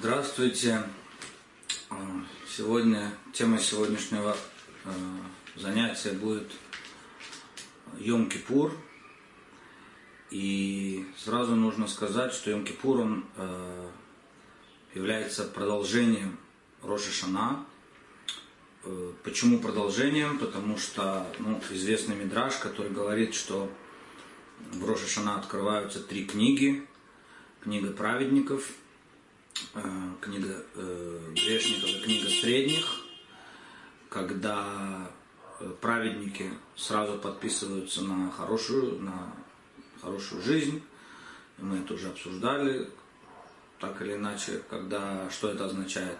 Здравствуйте. А, Сегодня тема сегодняшнего э, занятия будет Йом-Кипур. И сразу нужно сказать, что Йом-Кипур он э, является продолжением Роша Шана. Э, Почему продолжением? Потому что ну, известный мидраж, который говорит, что в Роша Шана открываются три книги. Книга праведников, книга э, грешников и книга средних, когда э, праведники сразу подписываются на хорошую, на хорошую жизнь. Мы это уже обсуждали, так или иначе, когда, что это означает.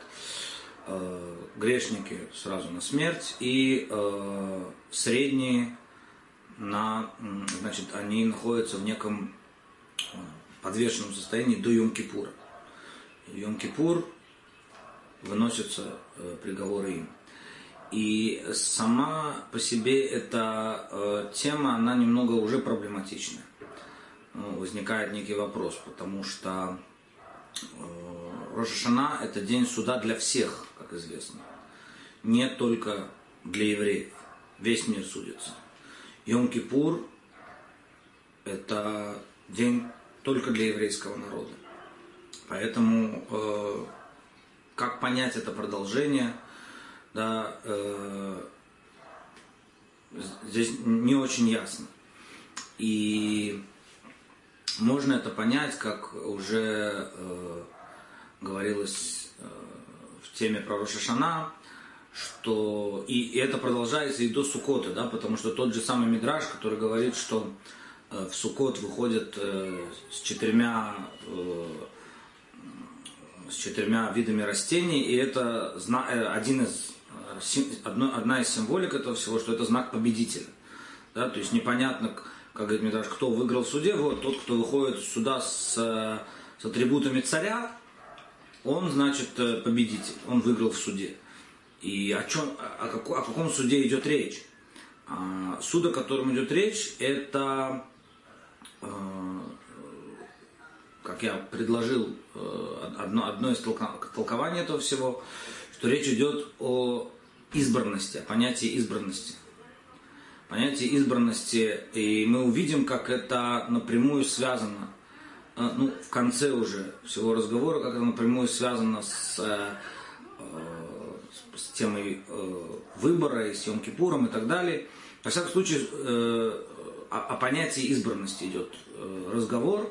Э, Грешники сразу на смерть и э, средние на, значит, они находятся в неком э, подвешенном состоянии до Йом-Кипура. Йом-Кипур выносятся э, приговоры им. И сама по себе эта э, тема, она немного уже проблематичная. Ну, возникает некий вопрос, потому что э, Рошашана – это день суда для всех, как известно. Не только для евреев. Весь мир судится. Йом-Кипур – это день только для еврейского народа. Поэтому э, как понять это продолжение, да, э, здесь не очень ясно. И можно это понять, как уже э, говорилось э, в теме про Рошашана, что и, и это продолжается и до Сукота, да, потому что тот же самый Мидраж, который говорит, что э, в Сукот выходят э, с четырьмя э, с четырьмя видами растений, и это э, один из, э, одна из символик этого всего, что это знак победителя. Да, то есть непонятно, как говорит Мидраш, кто выиграл в суде, вот тот, кто выходит сюда с, э, с атрибутами царя, он, значит, победитель, он выиграл в суде. И о, чем, о, како- о каком суде идет речь? А, Суд, о котором идет речь, это как я предложил э, одно, одно из толкований этого всего, что речь идет о избранности, о понятии избранности. Понятие избранности, и мы увидим, как это напрямую связано, э, ну, в конце уже всего разговора, как это напрямую связано с, э, с- темой выбора и с Йом-Кипуром и так далее. Во всяком случае, о, о понятии избранности идет разговор.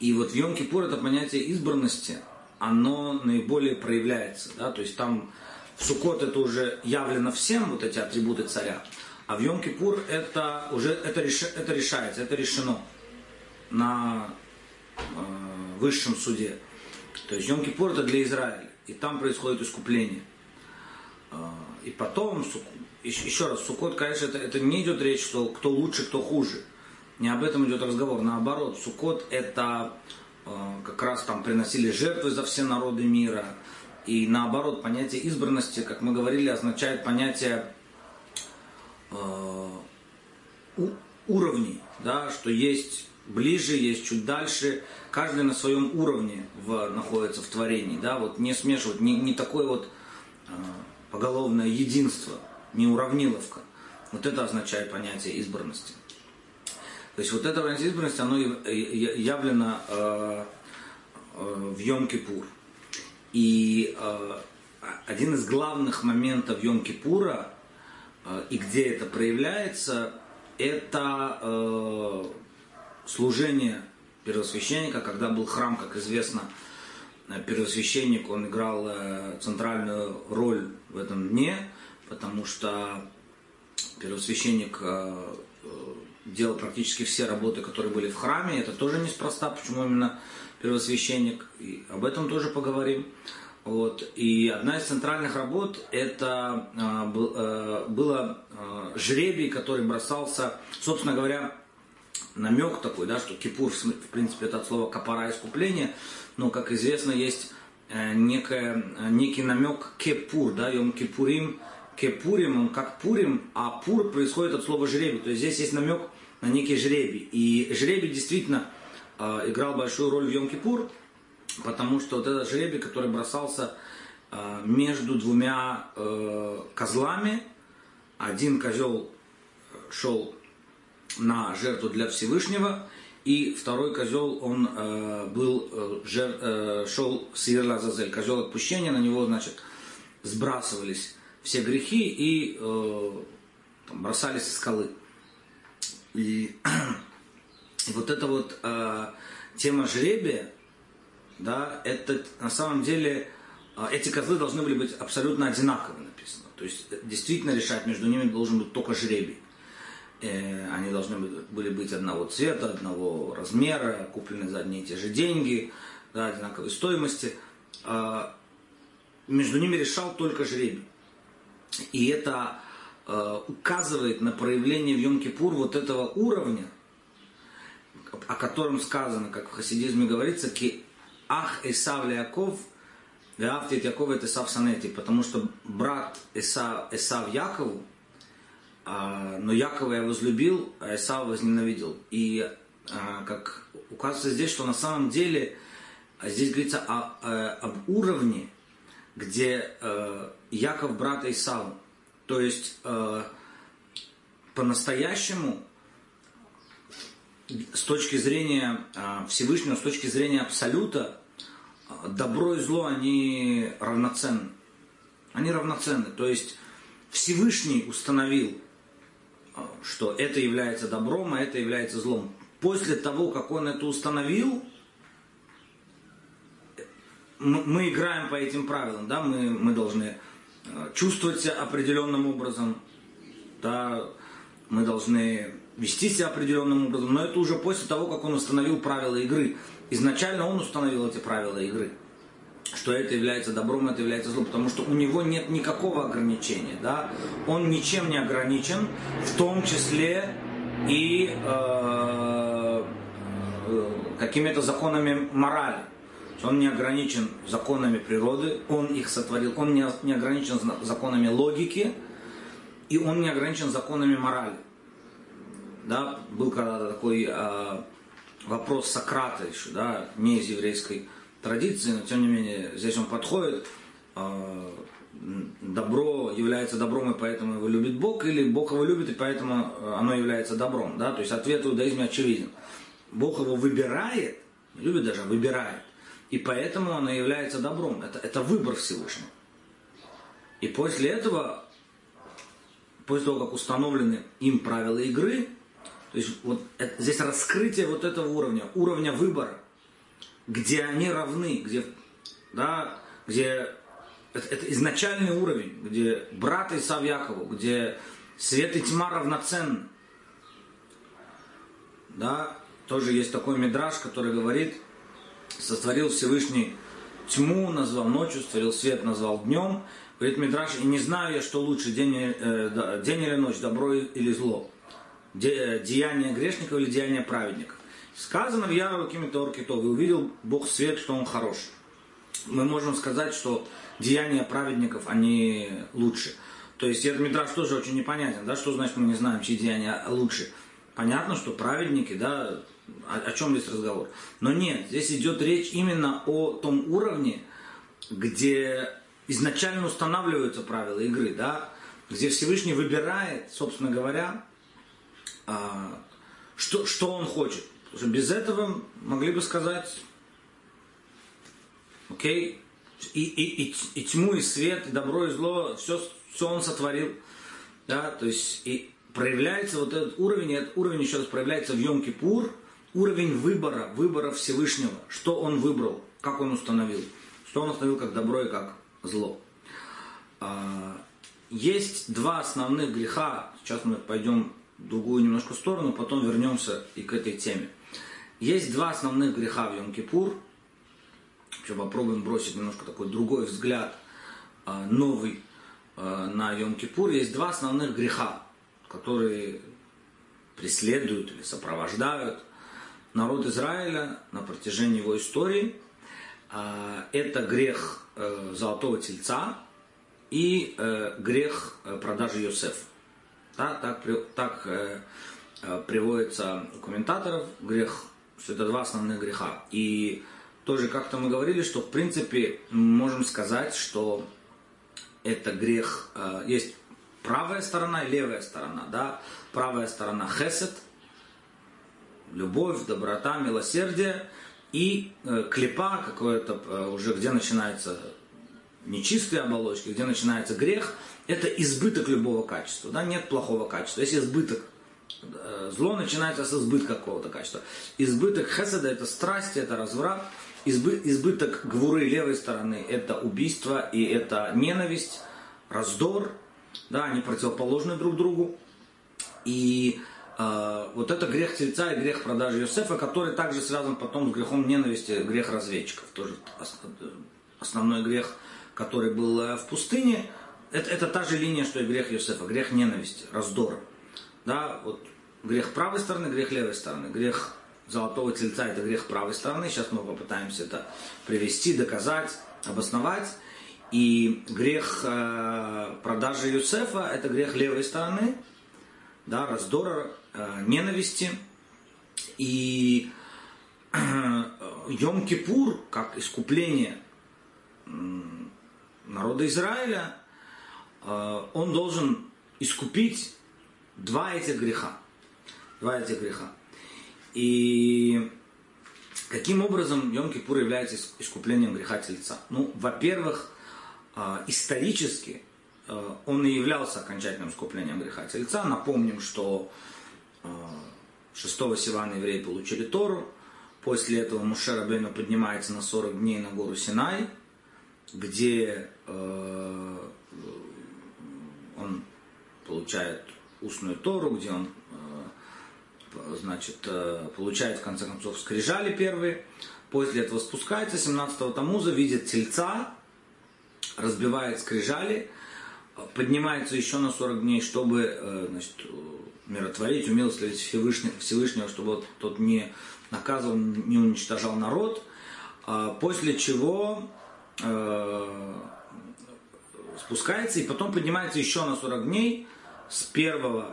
И вот в Йом-Кипур это понятие избранности, оно наиболее проявляется. Да? То есть там в Суккот это уже явлено всем, вот эти атрибуты царя, а в Йом-Кипур это уже это, реш- это решается, это решено на э, высшем суде. То есть Йом-Кипур это для Израиля, и там происходит искупление. Э, И потом, еще раз, Суккот, конечно, это, это не идет речь, что кто лучше, кто хуже. Не об этом идет разговор. Наоборот, Суккот это э, как раз там приносили жертвы за все народы мира. И наоборот, понятие избранности, как мы говорили, означает понятие э, уровней, да, что есть ближе, есть чуть дальше, каждый на своем уровне в, находится в творении, да, вот не смешивать, не, не такое вот э, поголовное единство, не уравниловка. Вот это означает понятие избранности. То есть вот это понятие избранности, оно яв- я- явлено э, э, в Йом-Кипур. И э, один из главных моментов Йом-Кипура, э, и где это проявляется, это э, служение первосвященника, когда был храм, как известно, э, первосвященник, он играл центральную роль в этом дне, потому что первосвященник делал практически все работы, которые были в храме. Это тоже неспроста, почему именно первосвященник. И об этом тоже поговорим. Вот. И одна из центральных работ это э, э, было э, жребий, который бросался, собственно говоря, намек такой, да, что кипур, в принципе, это от слова капара искупление, но, как известно, есть э, некое, э, некий намек кепур, да, йом кипурим, кепурим, он как пурим, а пур происходит от слова жребий, то есть здесь есть намек на некий жребий. И жребий действительно э, играл большую роль в йом кипур, потому что вот этот жребий, который бросался э, между двумя э, козлами, один козел шел на жертву для Всевышнего, и второй козел, он э, был, э, жер, э, шел с Ирлазазель, козел отпущения, на него, значит, сбрасывались все грехи и э, там, бросались со скалы. И, и вот эта вот э, тема жребия, да, это на самом деле э, эти козлы должны были быть абсолютно одинаковы написано. То есть действительно решать между ними должен быть только жребий. Э, они должны были быть одного цвета, одного размера, куплены за одни и те же деньги, да, одинаковой стоимости. Э, между ними решал только жребий. И это э, указывает на проявление в Йом-Кипур вот этого уровня, о котором сказано, как в хасидизме говорится, ки ах Исав Яков, Веавтит Яков это Исав Санети, потому что брат Исав, Исав Якову, а, но Якова я возлюбил, а Исав возненавидел. И а, как указывается здесь, что на самом деле здесь говорится о, о, об уровне, где э, Яков брат Исава. То есть э, по-настоящему с точки зрения э, Всевышнего, с точки зрения Абсолюта, э, добро и зло, они равноценны. Они равноценны. То есть Всевышний установил, э, что это является добром, а это является злом. После того, как он это установил, мы играем по этим правилам, да, мы, мы должны чувствовать себя определенным образом, да, мы должны вести себя определенным образом, но это уже после того, как он установил правила игры. Изначально он установил эти правила игры, что это является добром, это является злом, потому что у него нет никакого ограничения, да, он ничем не ограничен, в том числе и э, э какими-то законами морали он не ограничен законами природы, он их сотворил, он не, не ограничен законами логики, и он не ограничен законами морали. Да, был когда-то такой э, вопрос Сократа еще, да, не из еврейской традиции, но тем не менее здесь он подходит. Э, добро является добром, и поэтому его любит Бог, или Бог его любит, и поэтому оно является добром. Да? То есть ответ в иудаизме очевиден. Бог его выбирает, любит даже, а выбирает. И поэтому она является добром. Это, это выбор Всевышнего. И после этого, после того, как установлены им правила игры, то есть вот это, здесь раскрытие вот этого уровня, уровня выбора, где они равны, где, да, где это, это изначальный уровень, где брат Исав Якову, где свет и тьма равноценны. Да, тоже есть такой мидраж, который говорит, сотворил Всевышний тьму, назвал ночью, створил свет, назвал днем. Говорит Мидраш, и не знаю я, что лучше, день, э, день или ночь, добро или зло. Де, деяние грешников или деяние праведников. Сказано в Яру Кимитор Китов, и увидел Бог свет, что он хорош. Мы можем сказать, что деяния праведников, они лучше. То есть этот Мидраш тоже очень непонятен, да, что значит мы не знаем, чьи деяния лучше. Понятно, что праведники, да, о, о чем здесь разговор? Но нет, здесь идет речь именно о том уровне, где изначально устанавливаются правила игры, да, где Всевышний выбирает, собственно говоря, а, что, что он хочет. Потому что без этого могли бы сказать, окей, и, и, и, и тьму, и свет, и добро, и зло, все, все он сотворил. Да, то есть и проявляется вот этот уровень, и этот уровень еще раз проявляется в Йом-Кипур, уровень выбора, выбора Всевышнего, что он выбрал, как он установил, что он установил как добро и как зло. А, есть два основных греха, сейчас мы пойдем в другую немножко сторону, потом вернемся и к этой теме. Есть два основных греха в Йом-Кипур, Сейчас попробуем бросить немножко такой другой взгляд, а, новый а, на Йом-Кипур. Есть два основных греха, которые преследуют или сопровождают народ Израиля на протяжении его истории. А, это грех э, золотого тельца и э, грех э, продажи Йосефа. Да, так, так приводится у комментаторов грех, что это два основных греха. И тоже как-то мы говорили, что в принципе можем сказать, что это грех, есть правая сторона и левая сторона, да, правая сторона хесед, любовь, доброта, милосердие, и э, клепа какое-то э, уже, где начинается нечистые оболочки, где начинается грех, это избыток любого качества, да, нет плохого качества, есть избыток. Э, зло начинается с избытка какого-то качества. Избыток хеседа – это страсть, это разврат. Избы, избыток гвуры левой стороны – это убийство и это ненависть, раздор. Да, они противоположны друг другу. И вот это грех тельца и грех продажи Йосефа, который также связан потом с грехом ненависти, грех разведчиков. Тоже основной грех, который был э, в пустыне. Это, это та же линия, что и грех Йосефа, грех ненависти, раздора. Да, вот грех правой стороны, грех левой стороны. Грех золотого тельца – это грех правой стороны. Сейчас мы попытаемся это привести, доказать, обосновать. И грех э, продажи Юсефа – это грех левой стороны, да, раздора, э, ненависти. И э, Йом-Кипур, как искупление народа Израиля, э, он должен искупить два этих греха. Два этих греха. И каким образом Йом-Кипур является искуплением греха тельца? Ну, во-первых, исторически он и являлся окончательным искуплением греха тельца. Напомним, что 6 а, Сивана евреи получили Тору. После этого Муше Рабейну поднимается на 40 дней на гору Синай, где он получает устную Тору, где он значит, э, получает в конце концов скрижали первые. После этого спускается 17-го Тамуза, видит тельца, разбивает скрижали, поднимается еще на 40 дней, чтобы э, значит, миротворить, умилостливить Всевышнего, Всевышнего, чтобы тот не наказывал, не уничтожал народ. А после чего э, спускается и потом поднимается еще на 40 дней с 1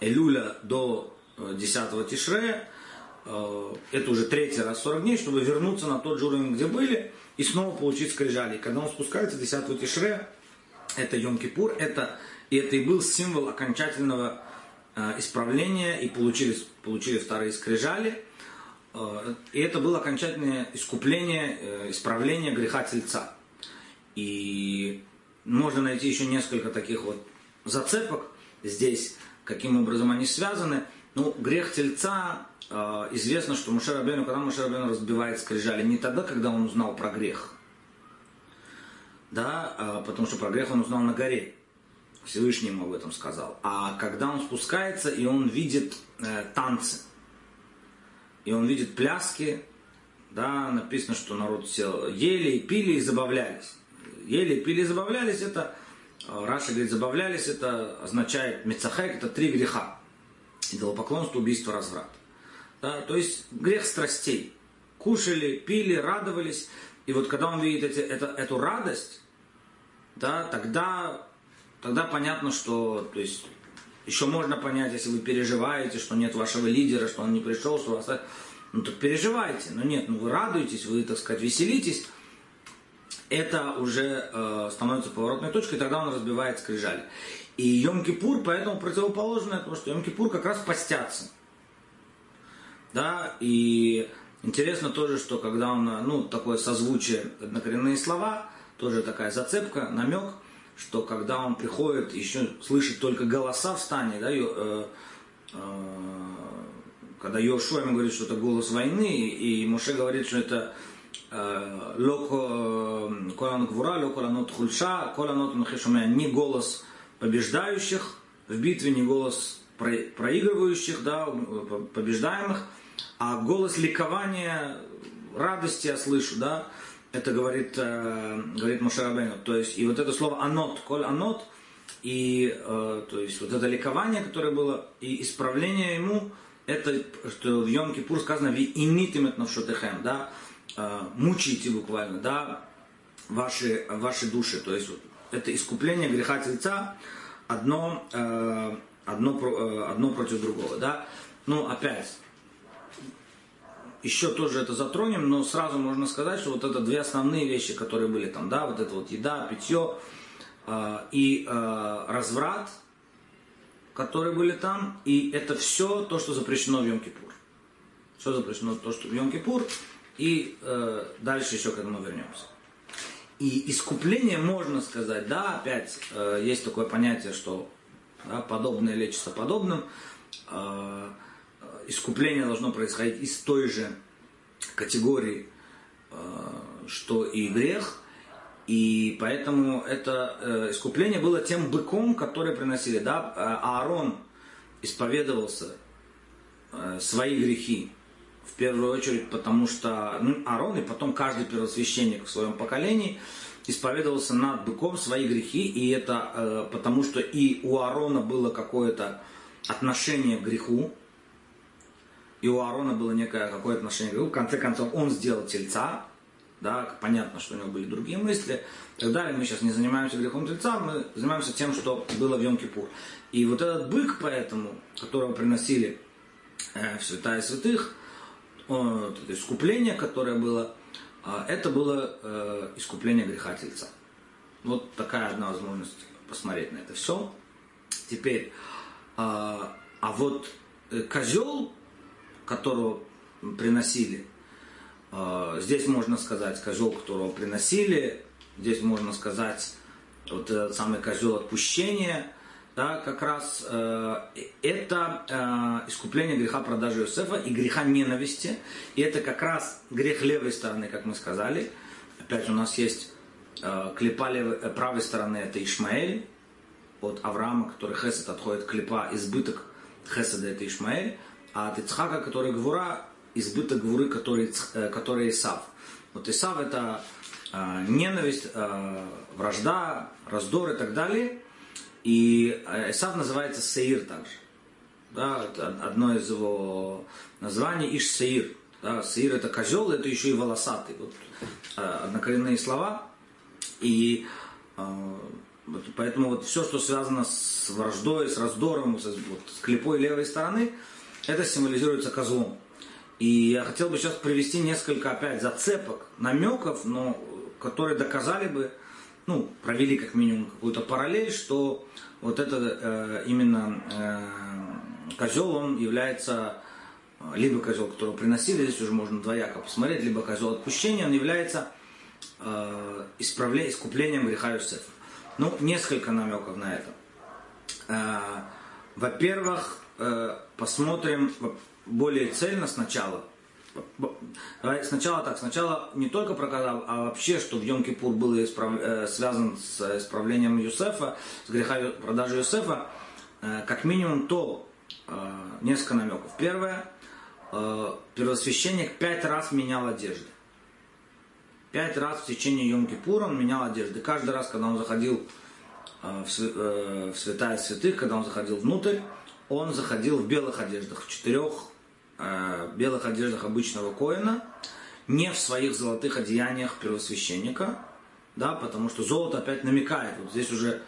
Элюля до 10 Тишре, э, это уже третий раз 40 дней, чтобы вернуться на тот же уровень, где были, и снова получить скрижали. Когда он спускается 10 Тишре, это Йом-Кипур, это, и это и был символ окончательного э, исправления, и получили, получили вторые скрижали. Э, и это было окончательное искупление, исправление греха тельца. И можно найти еще несколько таких вот зацепок здесь, каким образом они связаны. Ну, грех тельца, э, известно, что Мушер когда Мушер Рабену разбивает скрижали, не тогда, когда он узнал про грех, да, э, потому что про грех он узнал на горе, Всевышний ему об этом сказал, а когда он спускается и он видит э, танцы, и он видит пляски, да, написано, что народ сел, ели, пили и забавлялись. Ели, пили и забавлялись, это, э, Раша говорит, забавлялись, это означает мецахек, это три греха идолопоклонство, убийство, разврат. Да, то есть грех страстей. Кушали, пили, радовались. И вот когда он видит эти, это, эту радость, да, тогда, тогда понятно, что то есть, еще можно понять, если вы переживаете, что нет вашего лидера, что он не пришел, что вас... Ну так переживайте. Но нет, ну вы радуетесь, вы, так сказать, веселитесь. Это уже э, становится поворотной точкой, тогда он разбивает скрижали. И Йом-Кипур поэтому противоположное, потому что Йом-Кипур как раз постятся. Да, и интересно тоже, что когда он, ну, такое созвучие, однокоренные слова, тоже такая зацепка, намек, что когда он приходит, еще слышит только голоса в стане, да, э, э, когда Йошуа ему говорит, что это голос войны, и Моше говорит, что это э, локо коланот гвура, локо хульша, коланот не голос побеждающих в битве, не голос проигрывающих, да, побеждаемых, а голос ликования, радости я слышу, да, это говорит, э, говорит Мушарабейну. То есть, и вот это слово анот, коль анот, и э, то есть вот это ликование, которое было, и исправление ему, это, что в Йом Кипур сказано, ви инитимет навшотехем, да, э, мучите буквально, да, ваши, ваши души. То есть вот, это искупление греха тельца, одно, э, одно, одно против другого. Да? Ну, опять, еще тоже это затронем, но сразу можно сказать, что вот это две основные вещи, которые были там, да, вот это вот еда, питье э, и э, разврат, которые были там, и это все то, что запрещено в Йом-Кипур. Все запрещено то, что в Йом-Кипур, и э, дальше еще к этому вернемся. И искупление, можно сказать, да, опять э, есть такое понятие, что да, подобное лечится подобным. Э, искупление должно происходить из той же категории, э, что и грех. И поэтому это э, искупление было тем быком, который приносили. Да? Аарон исповедовался э, свои грехи. В первую очередь, потому что ну, Аарон и потом каждый первосвященник в своем поколении исповедовался над быком свои грехи. И это потому, что и у Аарона было какое-то отношение к греху, и у Аарона было некое какое отношение к. В конце концов, он сделал тельца, да, понятно, что у него были другие мысли, и так далее. Мы сейчас не занимаемся грехом тельца, мы занимаемся тем, что было в Йом-Кипур. И вот этот бык, поэтому, которого приносили э, в святая святых, вот, это искупление, которое было, э, это было э, искупление греха тельца. Вот такая одна возможность посмотреть на это все. Теперь, э, а вот э, козел, которого приносили, а, здесь можно сказать козел, которого приносили, здесь можно сказать вот этот самый козел отпущения, да, как раз э, это э, искупление греха продажи Иосифа и греха ненависти. И это как раз грех левой стороны, как мы сказали. Опять у нас есть э, клепа левой, э, правой стороны, это Ишмаэль от Авраама, который хесед отходит клепа, избыток хеседа это Ишмаэль. А от Ицхака, который Гвура, избыток гвуры, который, э, который Исав. Вот Исав это э, ненависть, э, вражда, раздор и так далее. И э, Исав называется Сеир также. Да, одно из его названий Иш Сеир. Да, Сеир это козел, это еще и волосатый. Вот, э, однокоренные слова. И э, поэтому вот все, что связано с враждой, с раздором, с, вот, с клепой левой стороны, это символизируется козлом. И я хотел бы сейчас привести несколько опять зацепок, намеков, но которые доказали бы, ну, провели как минимум какую-то параллель, что вот это э, именно э, козел, он является э, либо козел, которого приносили, здесь уже можно двояко посмотреть, либо козел отпущения, он является э, исправлением, искуплением греха Юсефа. Ну, несколько намеков на это. Э, во-первых, посмотрим более цельно сначала. Давай сначала так, сначала не только про Казав, а вообще, что в Йом-Кипур было исправ... Э, связан с исправлением Юсефа, с греха продажи Юсефа, э, как минимум то, э, несколько намеков. Первое, первосвященник пять раз менял одежды. Пять раз в течение Йом-Кипура он менял одежды. Каждый раз, когда он заходил в святая святых, когда он заходил внутрь, он заходил в белых одеждах, в четырех э, белых одеждах обычного коина, не в своих золотых одеяниях первосвященника, да, потому что золото опять намекает, вот здесь уже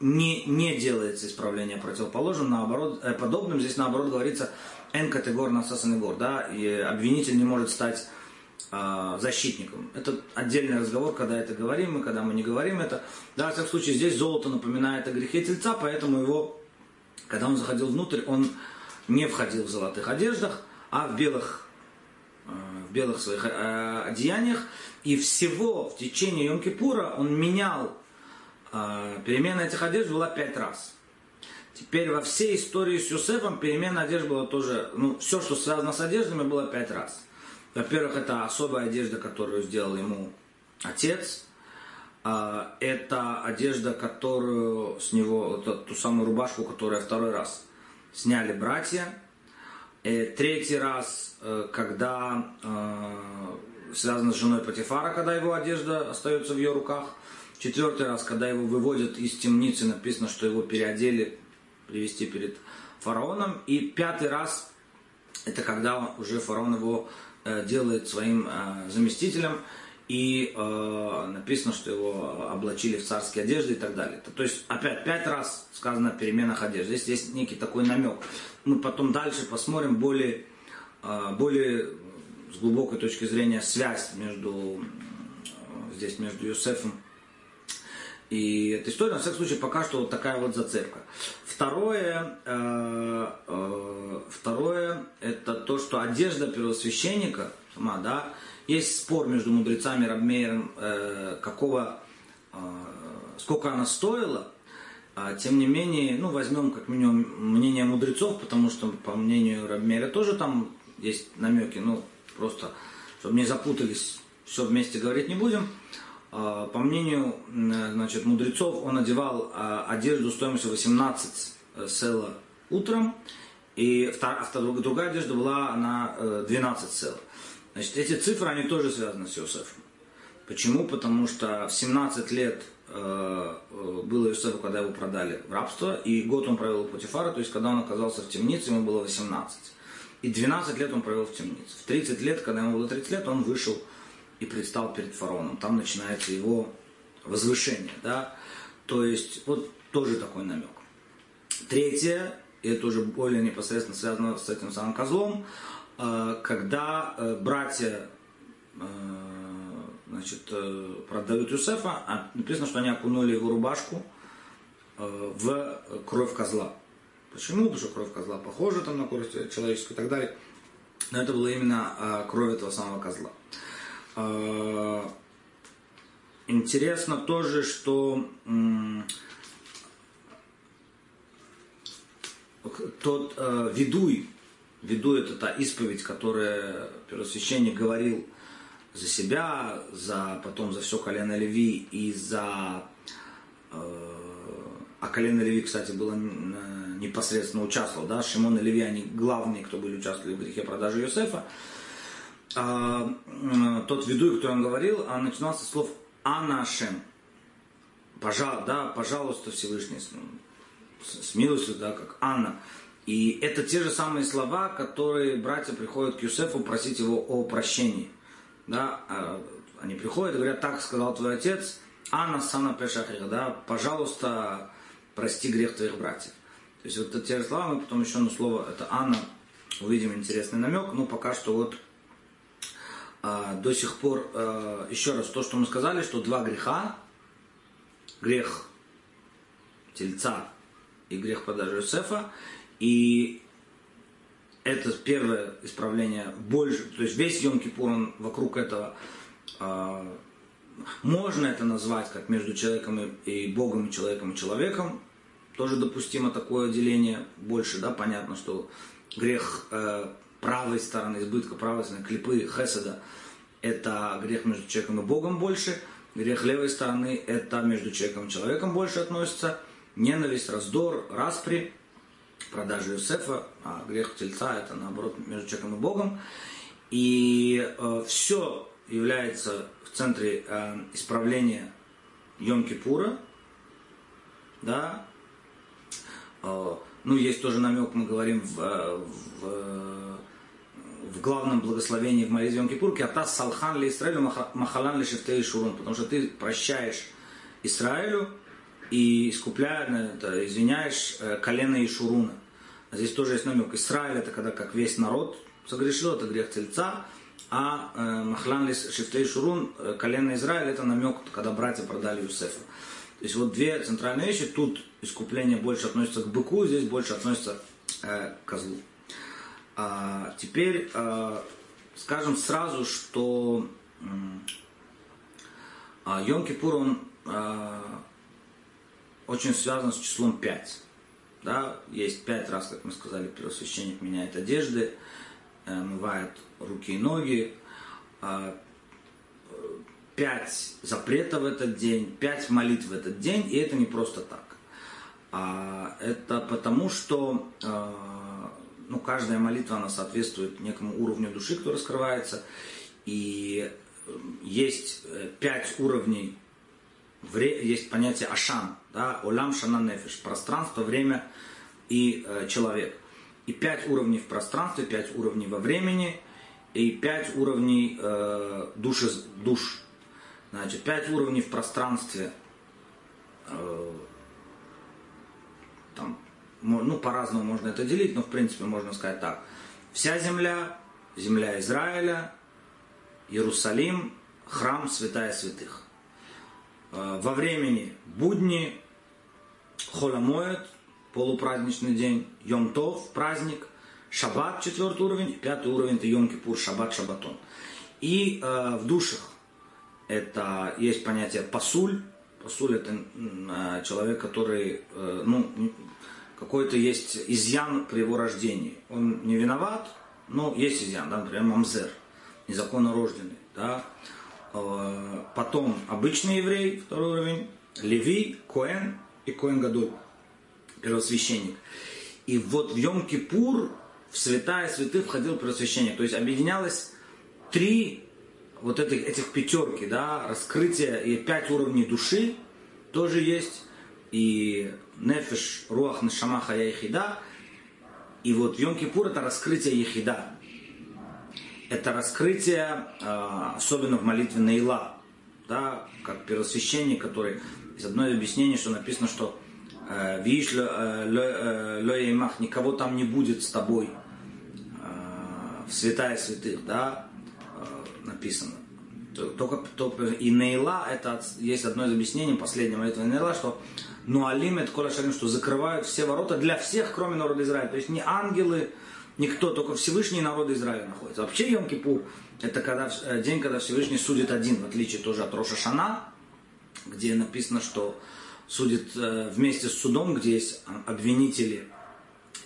не, не делается исправление противоположным, наоборот, э, подобным, здесь наоборот говорится N категор насасанный гор, да, и обвинитель не может стать э, защитником. Это отдельный разговор, когда это говорим и когда мы не говорим это. Да, в всяком случае, здесь золото напоминает о грехе тельца, поэтому его когда он заходил внутрь, он не входил в золотых одеждах, а в белых, э, в белых своих э, одеяниях. И всего в течение Йом-Кипура он менял, э, перемена этих одежд была пять раз. Теперь во всей истории с Юсефом перемена одежды была тоже, ну, все, что связано с одеждами, было пять раз. Во-первых, это особая одежда, которую сделал ему отец. А, это одежда, которую с него, вот ту самую рубашку, которую второй раз сняли братья. И э, третий раз, э, когда э, связано с женой Патифара, когда его одежда остается в ее руках. Четвертый раз, когда его выводят из темницы, написано, что его переодели, привести перед фараоном. И пятый раз, это когда уже фараон его делает своим заместителем и э, написано, что его облачили в царские одежды и так далее. То есть, опять, пять раз сказано о переменах одежды. Здесь есть некий такой намек. Мы потом дальше посмотрим более, э, более с глубокой точки зрения связь между здесь между Юсефом и этой историей. На всякий случай пока что вот такая вот зацепка. Второе, э, э, второе это то, что одежда первосвященника, сама, да, есть спор между мудрецами Рабмейером, э, какого, э, сколько она стоила. А, тем не менее, ну, возьмем как минимум мнение мудрецов, потому что, по мнению Рабмейра, тоже там есть намеки, ну, просто, чтобы не запутались, все вместе говорить не будем. А, по мнению значит, мудрецов, он одевал а, одежду стоимостью 18 э, села утром, и вторая, другая одежда была на 12 сел. Значит, эти цифры, они тоже связаны с Иосифом. Почему? Потому что в 17 лет э, э, было Иосифу, когда его продали в рабство, и год он провел у Путифара, то есть когда он оказался в темнице, ему было 18. И 12 лет он провел в темнице. В 30 лет, когда ему было 30 лет, он вышел и предстал перед фараоном. Там начинается его возвышение. Да? То есть вот тоже такой намек. Третье, и это уже более непосредственно связано с этим самым козлом, когда э, братья э, значит, продают Юсефа, а написано, что они окунули его рубашку в кровь козла. Почему? Потому что кровь козла похожа там на кровь человеческую и так далее. Но это было именно кровь этого самого козла. Интересно тоже, что тот э, ведуй, ведуй это та исповедь, которая первосвященник говорил за себя, за потом за все колено Леви и за э, а колено Леви, кстати, было непосредственно участвовал, да, Шимон и Леви, они главные, кто были участвовали в грехе продажи Иосифа а, тот ведуй, который он говорил, а начинался с слов «Анашем». Пожал, да, пожалуйста, Всевышний, с, с милостью, да, как Анна. И это те же самые слова, которые братья приходят к Юсефу просить его о прощении. Да, а, они приходят и говорят, так сказал твой отец, Анна Сана Пешахих, да, пожалуйста, прости грех твоих братьев. То есть вот те же слова, мы потом еще одно слово, это Анна, увидим интересный намек, но пока что вот а, до сих пор, а, еще раз, то, что мы сказали, что два греха, грех тельца и грех продажи Юсефа, и это первое исправление больше, то есть весь Йом-Кипур, он вокруг этого, а, можно это назвать как между человеком и, и Богом, и человеком и человеком, тоже допустимо такое деление, больше, да, понятно, что грех э, правой стороны, избытка правой стороны, клипы Хеседа, это грех между человеком и Богом больше, грех левой стороны, это между человеком и человеком больше относится, ненависть, раздор, распри, продажа Юсефа, а грех тельца это наоборот между человеком и Богом. И э, все является в центре э, исправления Йом-Кипура, да, э, ну, есть тоже намек, мы говорим в, э, в в главном благословении в молитве Йом Кипурке, «Ата салхан ли Израилю махалан ли шифте и шурун», потому что ты прощаешь Израилю и искупляешь, это, извиняешь э, колено и шуруна. А здесь тоже есть намек. Израиль это когда как весь народ согрешил, это грех тельца, а э, махлан ли шифте и шурун, э, колено Израиля, это намек, когда братья продали Юсефа. То есть вот две центральные вещи. Тут искупление больше относится к быку, здесь больше относится э, к козлу. А, теперь а, скажем сразу, что а, Йом-Кипур, он а, очень связан с числом 5. Да? Есть пять раз, как мы сказали, первосвященник меняет одежды, э, омывает руки и ноги. А, пять запретов в этот день, пять молитв в этот день, и это не просто так. А, это потому, что а, ну, каждая молитва, она соответствует некому уровню души, кто раскрывается. И есть э, пять уровней, есть понятие ашан, да, олам шана нефиш, пространство, время и э, человек. И пять уровней в пространстве, пять уровней во времени и пять уровней э, души, душ. Значит, пять уровней в пространстве, э, там, ну, по-разному можно это делить, но в принципе можно сказать так. Вся земля, земля Израиля, Иерусалим, храм святая святых. Э, во времени будни, холомоет, полупраздничный день, Йом-Тов, праздник, Шаббат, четвертый уровень, пятый уровень это Йом-Кипур, Шаббат, Шаббатон. И э, в душах это есть понятие пасуль. Пасуль это э, человек, который, э, ну, какой-то есть изъян при его рождении. Он не виноват, но есть изъян, да, например, мамзер, незаконно рожденный. Да. Э, потом обычный еврей, второй уровень, Леви, Коэн и Коэн Гадоль, первосвященник. И вот в Йом-Кипур в святая святых входил первосвященник. То есть объединялось три вот этих, этих пятерки, да, раскрытие и пять уровней души тоже есть. И нефиш, руах, нашамаха, яхида. И вот Йом-Кипур это раскрытие ехида. Это раскрытие, а, особенно в молитве Наила, да, как первосвященник, который из одной объяснений, что написано, что э, видишь, э, лоемах, никого там не будет с тобой э, в святая святых, да, написано. Только, только и Нейла, это есть одно из объяснений, последнее молитвы Нейла, что Нуалим это кола шарим, что закрывают все ворота для всех, кроме народа Израиля. То есть не ангелы, никто, только Всевышний народ Израиля находится. Вообще Йом-Кипур это когда, э, день, когда Всевышний судит один, в отличие тоже от Роша Шана, где написано, что судит э, вместе с судом, где есть обвинители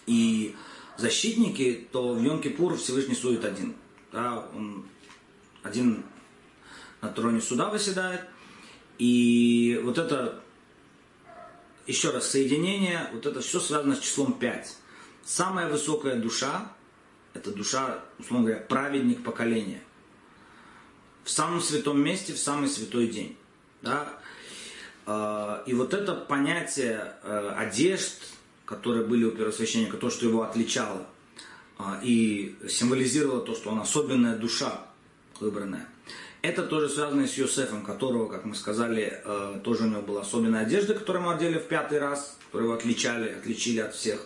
и защитники, то в Йом-Кипур Всевышний судит один. Да, он один на троне суда выседает. И вот это, еще раз, соединение, вот это все связано с числом 5. Самая высокая душа, это душа, условно говоря, праведник поколения. В самом святом месте, в самый святой день. Да? А, и вот это понятие э, одежд, которые были у первосвященника, то, что его отличало, а, и символизировало то, что он особенная душа выбранная. Это тоже связано с Йосефом, которого, как мы сказали, э, тоже у него была особенная одежда, которую мы одели в пятый раз, которую его отличали, отличили от всех.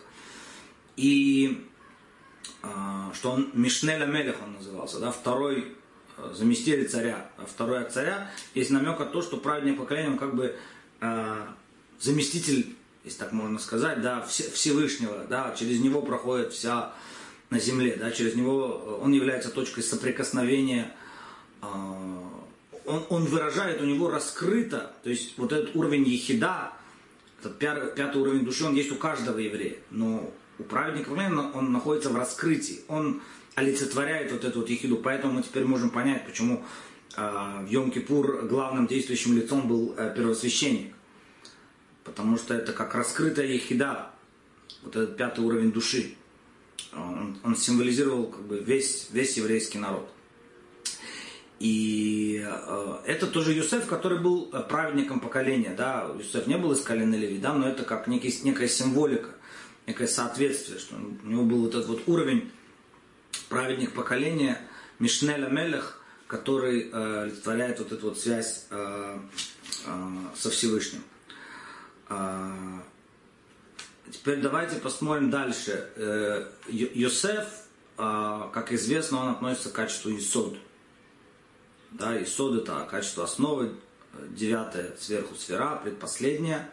И э, что он Мишнеля Мелех он назывался, да, второй э, заместитель царя, а второй от царя. Есть намек от то, что праведник поколение, он как бы заместитель, если так можно сказать, да, Всевышнего, да, через него проходит вся на земле, да, через него он является точкой соприкосновения а, он, он выражает, у него раскрыто, то есть вот этот уровень ехида, этот пятый уровень души, он есть у каждого еврея, но у праведника он находится в раскрытии, он олицетворяет вот эту вот ехиду, поэтому мы теперь можем понять, почему э, в Йом-Кипур главным действующим лицом был э, первосвященник, потому что это как раскрытая ехида, вот этот пятый уровень души, он, он символизировал как бы весь, весь еврейский народ. И э, это тоже Юсеф, который был э, праведником поколения. Да? Юсеф не был из колена Леви, да? но это как некий, некая символика, некое соответствие, что у него был вот этот вот уровень праведник поколения Мишнеля Мелех, который э, олицетворяет вот эту вот связь э, э, со Всевышним. Э, теперь давайте посмотрим дальше. Э, Йосеф, э, как известно, он относится к качеству Исод. Да, и сод это качество основы, девятая сверху сфера, предпоследняя.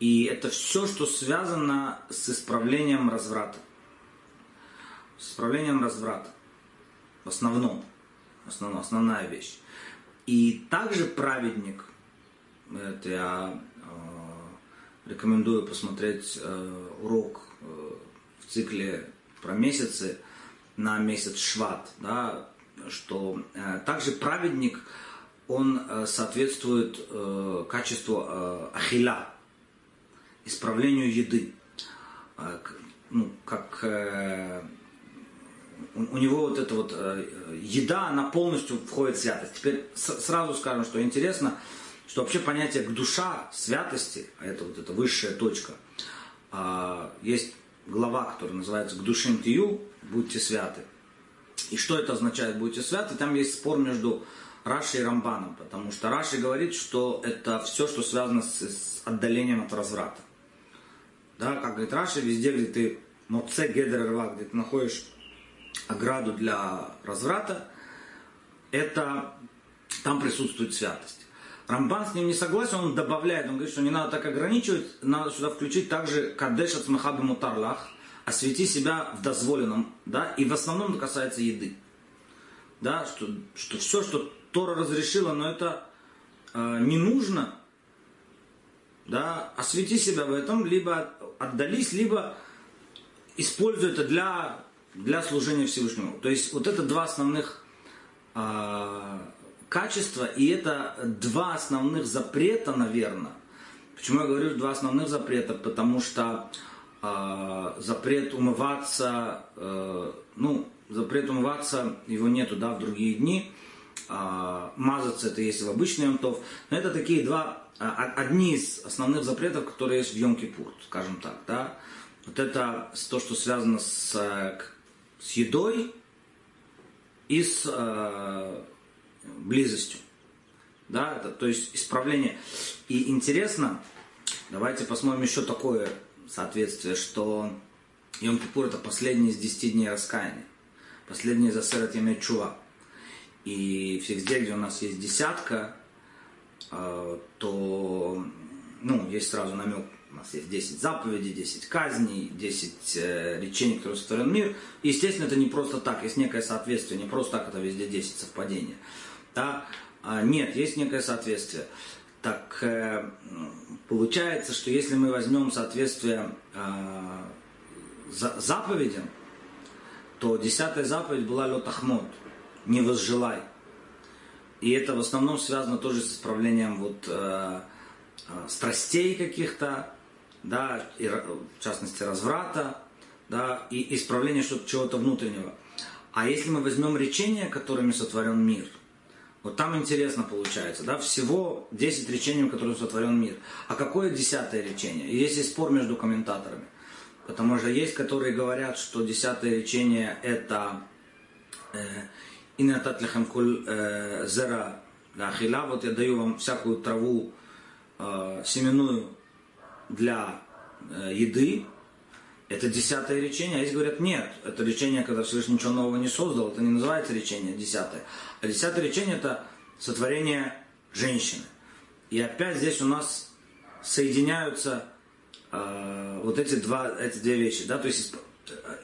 И это все, что связано с исправлением разврата. С исправлением разврата. В основном. Основном, основная вещь. И также праведник, это я э, рекомендую посмотреть э, урок э, в цикле про месяцы на месяц Шват, да, что э, также праведник, он э, соответствует э, качеству ахиля, исправлению еды. Ну, как у него вот эта вот еда, она полностью входит в святость. Теперь сразу скажем, что интересно, что вообще понятие к душа святости, а это вот эта высшая точка, а, есть глава, которая называется «К душим тию, будьте святы». И что это означает «будьте святы»? Там есть спор между Рашей и Рамбаном, потому что Раши говорит, что это все, что связано с отдалением от разврата. Да, как говорит Раши, везде, где ты моце гедер рва, где ты находишь ограду для разврата, это там присутствует святость. Рамбан с ним не согласен, он добавляет, он говорит, что не надо так ограничивать, надо сюда включить также кадеш от смахаби мутарлах, освети себя в дозволенном, да, и в основном это касается еды. Да, что, что все, что Тора разрешила, но это э, не нужно, да, освети себя в этом, либо отдались, либо используй это для, для служения Всевышнему. То есть вот это два основных э, качества, и это два основных запрета, наверное. Почему я говорю два основных запрета? Потому что э, запрет умываться, э, ну, запрет умываться, его нету, да, в другие дни. Э, мазаться это есть в обычный Йомтов. Но это такие два, одни из основных запретов, которые есть в Йом-Кипур, скажем так, да. Вот это то, что связано с, с едой и с э, близостью. Да, это, то есть исправление. И интересно, давайте посмотрим еще такое соответствие, что Йом-Кипур это последний из 10 дней раскаяния. Последний из Асерат Ямет Чува. И везде, где у нас есть десятка, э, то ну, есть сразу намек, у нас есть 10 заповедей, 10 казней, 10 э, речений, которые сотворен мир. Естественно, это не просто так, есть некое соответствие, не просто так это везде 10 совпадений. Да? А, нет, есть некое соответствие. Так э, получается, что если мы возьмем соответствие э, заповедям, то десятая заповедь была лотахмот, не возжелай. И это в основном связано тоже с исправлением вот, э, э, страстей каких-то, да, и, в частности разврата, да, и исправление чего-то внутреннего. А если мы возьмем речения, которыми сотворен мир – вот там интересно получается, да, всего 10 речений, которым сотворен мир. А какое десятое речение? И есть спор между комментаторами. Потому что есть, которые говорят, что десятое речение это э, «Инататлихам куль э, зера ахила», вот я даю вам всякую траву э, семенную для еды, это десятое речение, а есть говорят, нет, это речение, когда Всевышний ничего нового не создал, это не называется речение десятое. А десятое речение это сотворение женщины. И опять здесь у нас соединяются э, вот эти, два, эти две вещи. Да? То есть,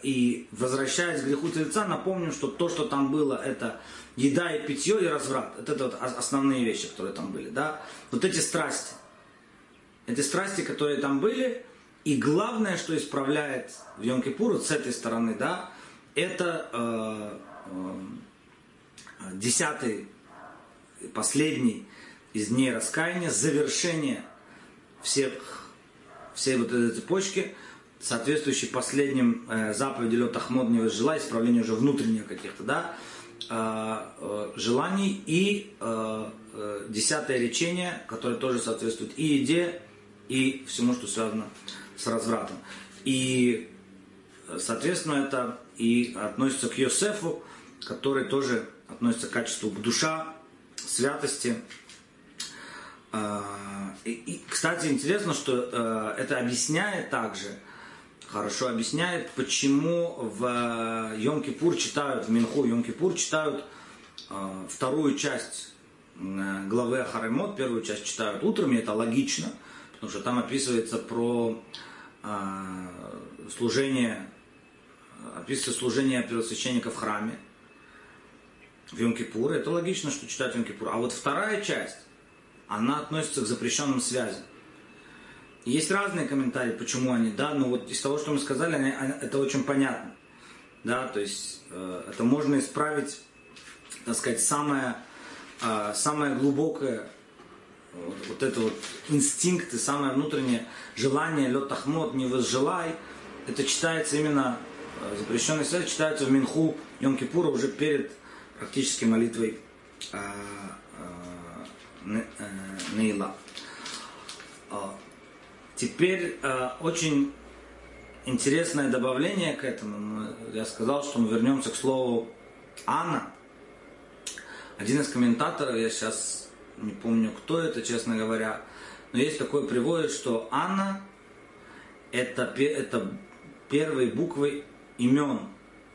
и возвращаясь к греху тельца, напомним, что то, что там было, это еда и питье и разврат. Это, это вот основные вещи, которые там были. Да? Вот эти страсти. Эти страсти, которые там были, и главное, что исправляет в Йом-Кипур, с этой стороны, да, это э, э, десятый, последний из дней раскаяния, завершение всех, всей вот этой цепочки, соответствующей последним э, заповеди Лед Ахмод не возжелай, исправление уже внутренних каких-то, да, э, э, желаний и э, э, десятое речение, которое тоже соответствует и еде, и всему, что связано с развратом. И, соответственно, это и относится к Йосефу, который тоже относится к качеству душа, святости. А, и, и, кстати, интересно, что э, это объясняет также, хорошо объясняет, почему в Йом-Кипур читают, в Минху Йом-Кипур читают э, вторую часть э, главы Ахаремот, первую часть читают утром, и это логично, потому что там описывается про служение, описывается служение первосвященника в храме, в Йом-Кипур. Это логично, что читать Йом-Кипур. А вот вторая часть, она относится к запрещенным связям. Есть разные комментарии, почему они, да, но вот из того, что мы сказали, они, это очень понятно. Да, то есть э, это можно исправить, так сказать, самое, э, самое глубокое вот, вот это вот инстинкты, самое внутреннее желание, лед ахмот, не возжелай, это читается именно, э, запрещенный свет читается в Минху Йом Кипура уже перед практически молитвой э, э, э, Нейла. Теперь э, очень интересное добавление к этому. Я сказал, что мы вернемся к слову Анна. Один из комментаторов, я сейчас не помню кто это, честно говоря, но есть такое приводит, что Анна это, это первые буквы имен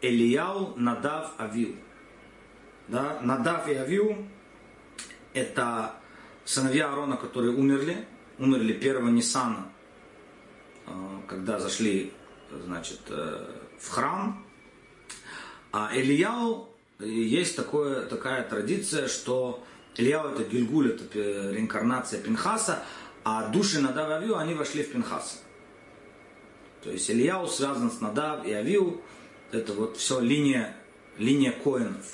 Элияу, Надав, Авил. да, Надав и Авиу, это сыновья Аарона, которые умерли, умерли первого Ниссана, э, когда зашли, значит, э, в храм. А Ильяу, есть такое, такая традиция, что Ильяу это Гильгуль, это реинкарнация Пинхаса, а души Надав и Авиу, они вошли в Пинхаса. То есть Ильяу связан с Надав и Авиу, это вот все линия, линия коинов.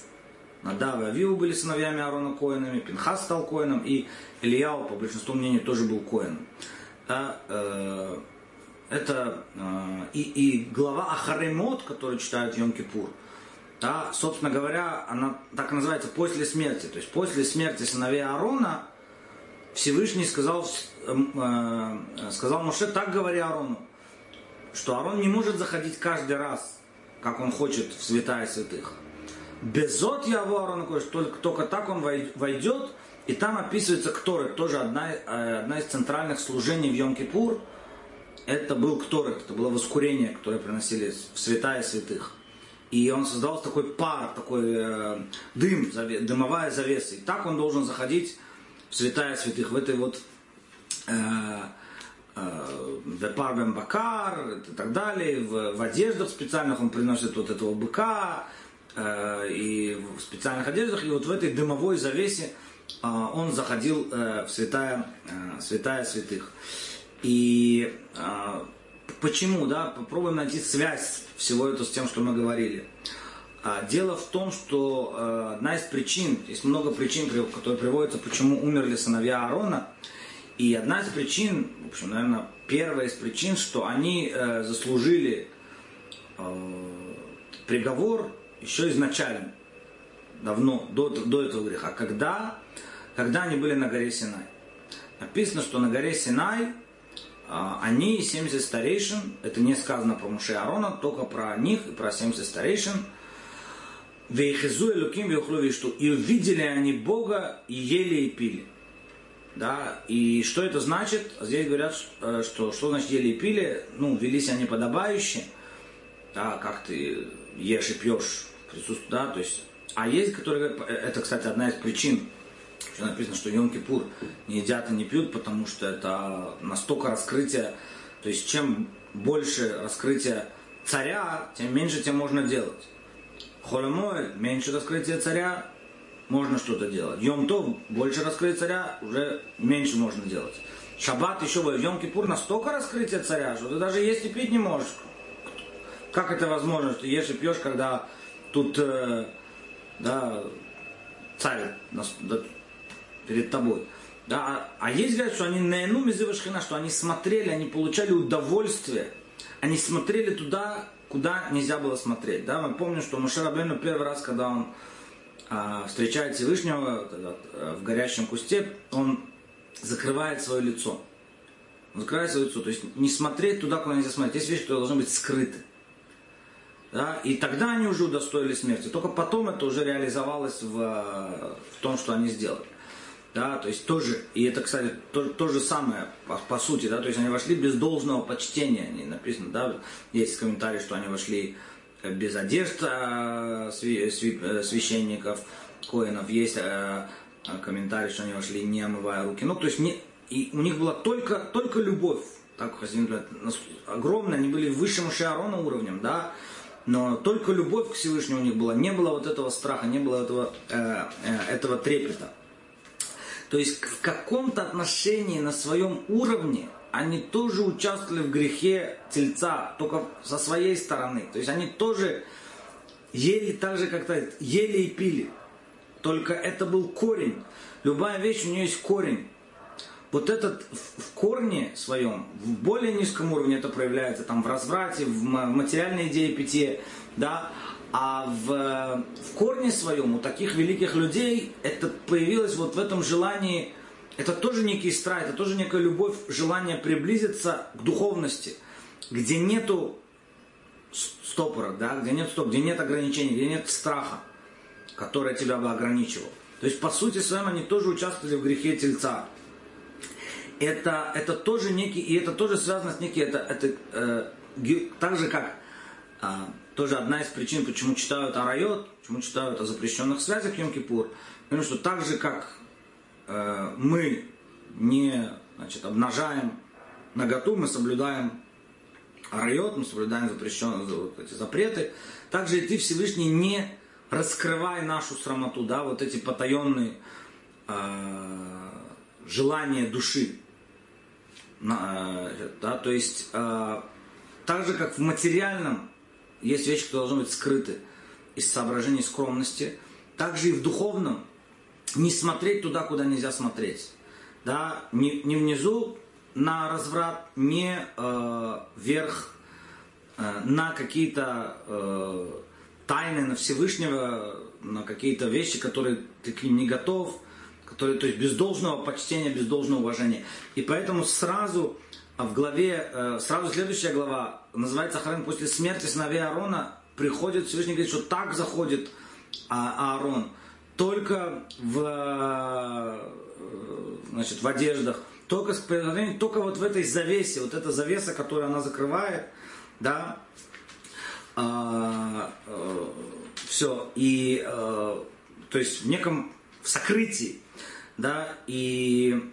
Надав и Авиу были сыновьями Аарона коинами, Пинхас стал коином, и Ильяу, по большинству мнений, тоже был коином. Да, э, это э, и, и глава Ахаремот, которую читают Йом-Кипур, да, собственно говоря, она так называется после смерти. То есть после смерти сыновей Аарона Всевышний сказал, э, сказал Моше, так говори Аарону, что Аарон не может заходить каждый раз, как он хочет в святая святых. Безот Яво Аарона, только, только так он войдет, и там описывается Кторет, тоже одна, э, одна из центральных служений в Йом-Кипур. Это был Кторет, это было воскурение, которое приносили в святая святых. И он создал такой пар, такой э, дым, заве, дымовая завеса. И так он должен заходить в святая святых, в этой вот э, Депарбем э, Бакар и так далее, в, в одеждах специальных он приносит вот этого быка, э, и в специальных одеждах, и вот в этой дымовой завесе э, он заходил э, в святая, э, святая святых. И э, почему, да, попробуем найти связь всего этого с тем, что мы говорили. А, дело в том, что э, одна из причин, есть много причин, которые приводятся, почему умерли сыновья Аарона, и одна из причин, в общем, наверное, первая из причин, что они э, заслужили э, приговор еще изначально, давно, до, до этого греха. Когда, когда они были на горе Синай. Написано, что на горе Синай они 70 старейшин, это не сказано про Муше Аарона, только про них и про 70 старейшин, Вейхизу и Луким и увидели они Бога и ели и пили. Да, и что это значит? Здесь говорят, э, что что значит ели и пили, ну, велись они подобающе, да, как ты ешь и пьешь присутствие, да, то есть, а есть, которые, э, это, кстати, одна из причин, что написано, что Йом-Кипур не едят и не пьют, потому что это настолько раскрытие, то есть, чем больше раскрытия царя, тем меньше тем можно делать. Холомой, меньше раскрытия царя, можно что-то делать. Йом То больше раскрыть царя, уже меньше можно делать. Шаббат еще в Йом Кипур настолько раскрытие царя, что ты даже есть и пить не можешь. Как это возможно, что ты ешь и пьешь, когда тут э, да, царь нас, перед тобой. Да, а есть говорят, что они на ином шхина, что они смотрели, они получали удовольствие. Они смотрели туда, куда нельзя было смотреть. Да? Мы помним, что Мушарабену первый раз, когда он а, встречает Всевышнего э, в горящем кусте, он закрывает свое лицо. Он закрывает свое лицо. То есть не смотреть туда, куда нельзя смотреть. Есть вещи, которые должны быть скрыты. Да? И тогда они уже удостоили смерти. Только потом это уже реализовалось в, в том, что они сделали. Да, то есть тоже, и это, кстати, то, то же самое по, по сути, да, то есть они вошли без должного почтения, они написано, да, есть комментарий, что они вошли без одежд э, э, священников, коинов, есть э, комментарий, что они вошли не омывая руки. Ну, то есть не, и у них была только, только любовь, так огромная, они были высшим Шиарона уровнем, да, но только любовь к Всевышнему у них была, не было вот этого страха, не было этого, э, э, этого трепета. То есть в каком-то отношении на своем уровне они тоже участвовали в грехе тельца, только со своей стороны. То есть они тоже ели так же, как-то ели и пили. Только это был корень. Любая вещь, у нее есть корень. Вот этот в корне своем, в более низком уровне это проявляется, там в разврате, в материальной идее питье, да, а в, в корне своем у таких великих людей это появилось вот в этом желании это тоже некий страх, это тоже некая любовь, желание приблизиться к духовности, где нету стопора, да, где нет стоп, где нет ограничений, где нет страха, который тебя бы ограничивал. То есть, по сути своем, они тоже участвовали в грехе тельца. Это, это тоже некий, и это тоже связано с неким, это, это э, так же как э, тоже одна из причин, почему читают Арайот, почему читают о запрещенных связях Йом-Кипур, потому что так же, как э, мы не значит, обнажаем наготу, мы соблюдаем Арайот, мы соблюдаем запрещенные вот эти запреты, также и ты, Всевышний, не раскрывай нашу срамоту, да, вот эти потаенные э, желания души. Э, да, то есть, э, так же, как в материальном есть вещи, которые должны быть скрыты из соображений скромности, также и в духовном не смотреть туда, куда нельзя смотреть. Да, не, не внизу на разврат, не э, вверх э, на какие-то э, тайны на Всевышнего, на какие-то вещи, которые ты к ним не готов, которые, то есть без должного почтения, без должного уважения. И поэтому сразу в главе, э, сразу следующая глава называется Харен после смерти сыновей Аарона приходит Всевышний говорит, что так заходит а, Аарон. Только в, э, значит, в одеждах, только, только вот в этой завесе, вот эта завеса, которую она закрывает, да, а, а, все, и а, то есть в неком в сокрытии, да, и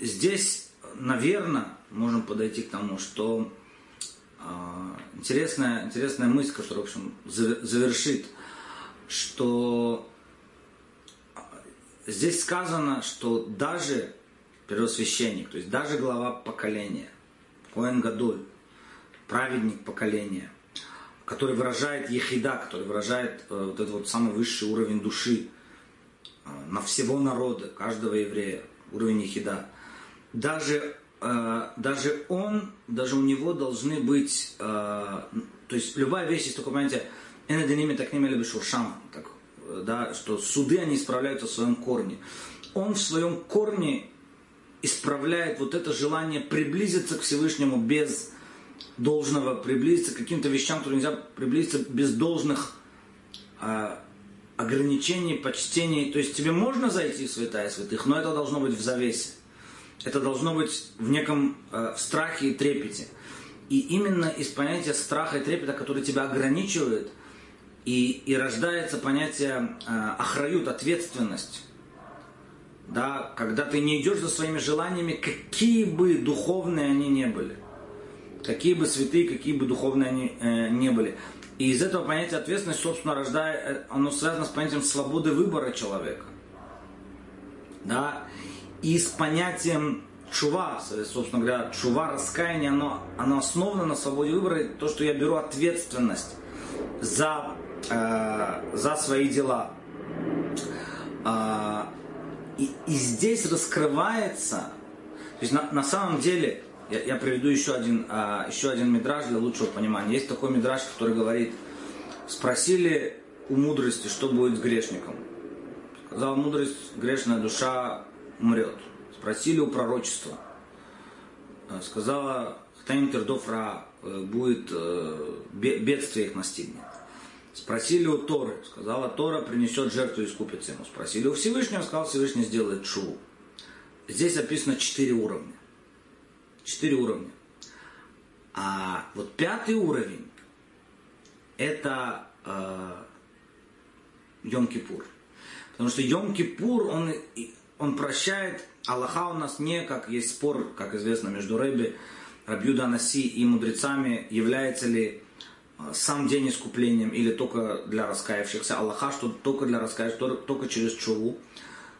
здесь, наверное, можем подойти к тому, что интересная, интересная мысль, которая, в общем, завершит, что здесь сказано, что даже первосвященник, то есть даже глава поколения, Коэн Гадоль, праведник поколения, который выражает ехида, который выражает э, вот этот вот самый высший уровень души э, на всего народа, каждого еврея, уровень ехида. Даже, э, даже он, даже у него должны быть, э, то есть любая вещь, есть только, понимаете, энеденими так не либо шуршам, так, да, что суды, они исправляются в своем корне. Он в своем корне исправляет вот это желание приблизиться к Всевышнему без должного приблизиться к каким-то вещам, которые нельзя приблизиться без должных а, ограничений, почтений. То есть тебе можно зайти в святая святых, но это должно быть в завесе. Это должно быть в неком э, страхе и трепете. И именно из понятия страха и трепета, который тебя ограничивает, и, и рождается понятие э, охрают, ответственность. Да, когда ты не идешь за своими желаниями, какие бы духовные они ни были – какие бы святые, какие бы духовные они э, не были. И из этого понятия ответственность, собственно, рождает, э, оно связано с понятием свободы выбора человека. Да? И с понятием чува, собственно говоря, чува, раскаяние, оно, оно основано на свободе выбора, то, что я беру ответственность за, э, за свои дела. Э, и, и здесь раскрывается, то есть на, на самом деле я, я приведу еще один, а, еще один мидраж для лучшего понимания. Есть такой мидраж, который говорит, спросили у мудрости, что будет с грешником. Сказал мудрость, грешная душа умрет. Спросили у пророчества. Э, сказала, Хтаим Тердофра э, будет э, бедствие их настигнет. Спросили у Торы, сказала Тора принесет жертву и искупится ему. Спросили у Всевышнего, сказал Всевышний сделает шуву. Здесь описано четыре уровня четыре уровня. А вот пятый уровень это э, Йом-Кипур. Потому что Йом-Кипур, он, он прощает, Аллаха у нас не, как есть спор, как известно, между Рэби, Рабьюда Наси и мудрецами, является ли э, сам день искуплением или только для раскаявшихся. Аллаха, что только для раскаявшихся, только через чуву.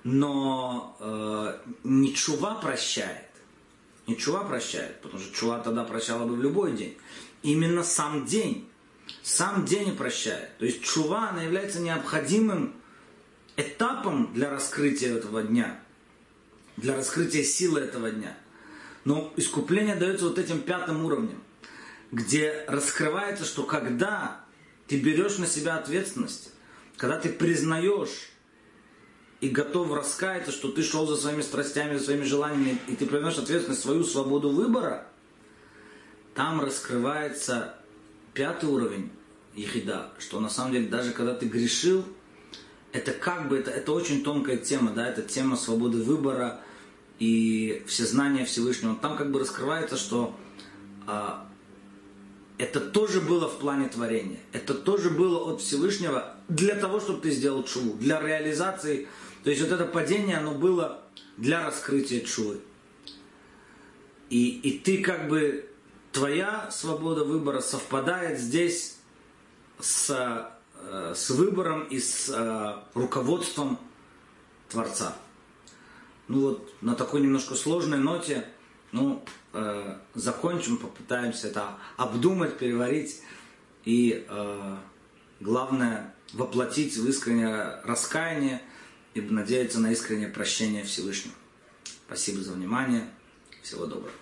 Но э, не чува прощает, не чува прощает, потому что чува тогда прощала бы в любой день. Именно сам день. Сам день прощает. То есть чува, она является необходимым этапом для раскрытия этого дня. Для раскрытия силы этого дня. Но искупление дается вот этим пятым уровнем, где раскрывается, что когда ты берешь на себя ответственность, когда ты признаешь и готов раскаяться, что ты шел за своими страстями, за своими желаниями, и ты приносишь ответственность свою свободу выбора, там раскрывается пятый уровень ехида, что на самом деле даже когда ты грешил, это как бы, это, это очень тонкая тема, да, это тема свободы выбора и все знания Всевышнего. Там как бы раскрывается, что а, это тоже было в плане творения. Это тоже было от Всевышнего для того, чтобы ты сделал чуву, для реализации. То есть вот это падение, оно было для раскрытия чувы. И, и ты как бы, твоя свобода выбора совпадает здесь с, э, с выбором и с э, руководством Творца. Ну вот на такой немножко сложной ноте, ну, э, закончим, попытаемся это обдумать, переварить и, э, главное, воплотить в искреннее раскаяние и надеяться на искреннее прощение Всевышнего. Спасибо за внимание. Всего доброго.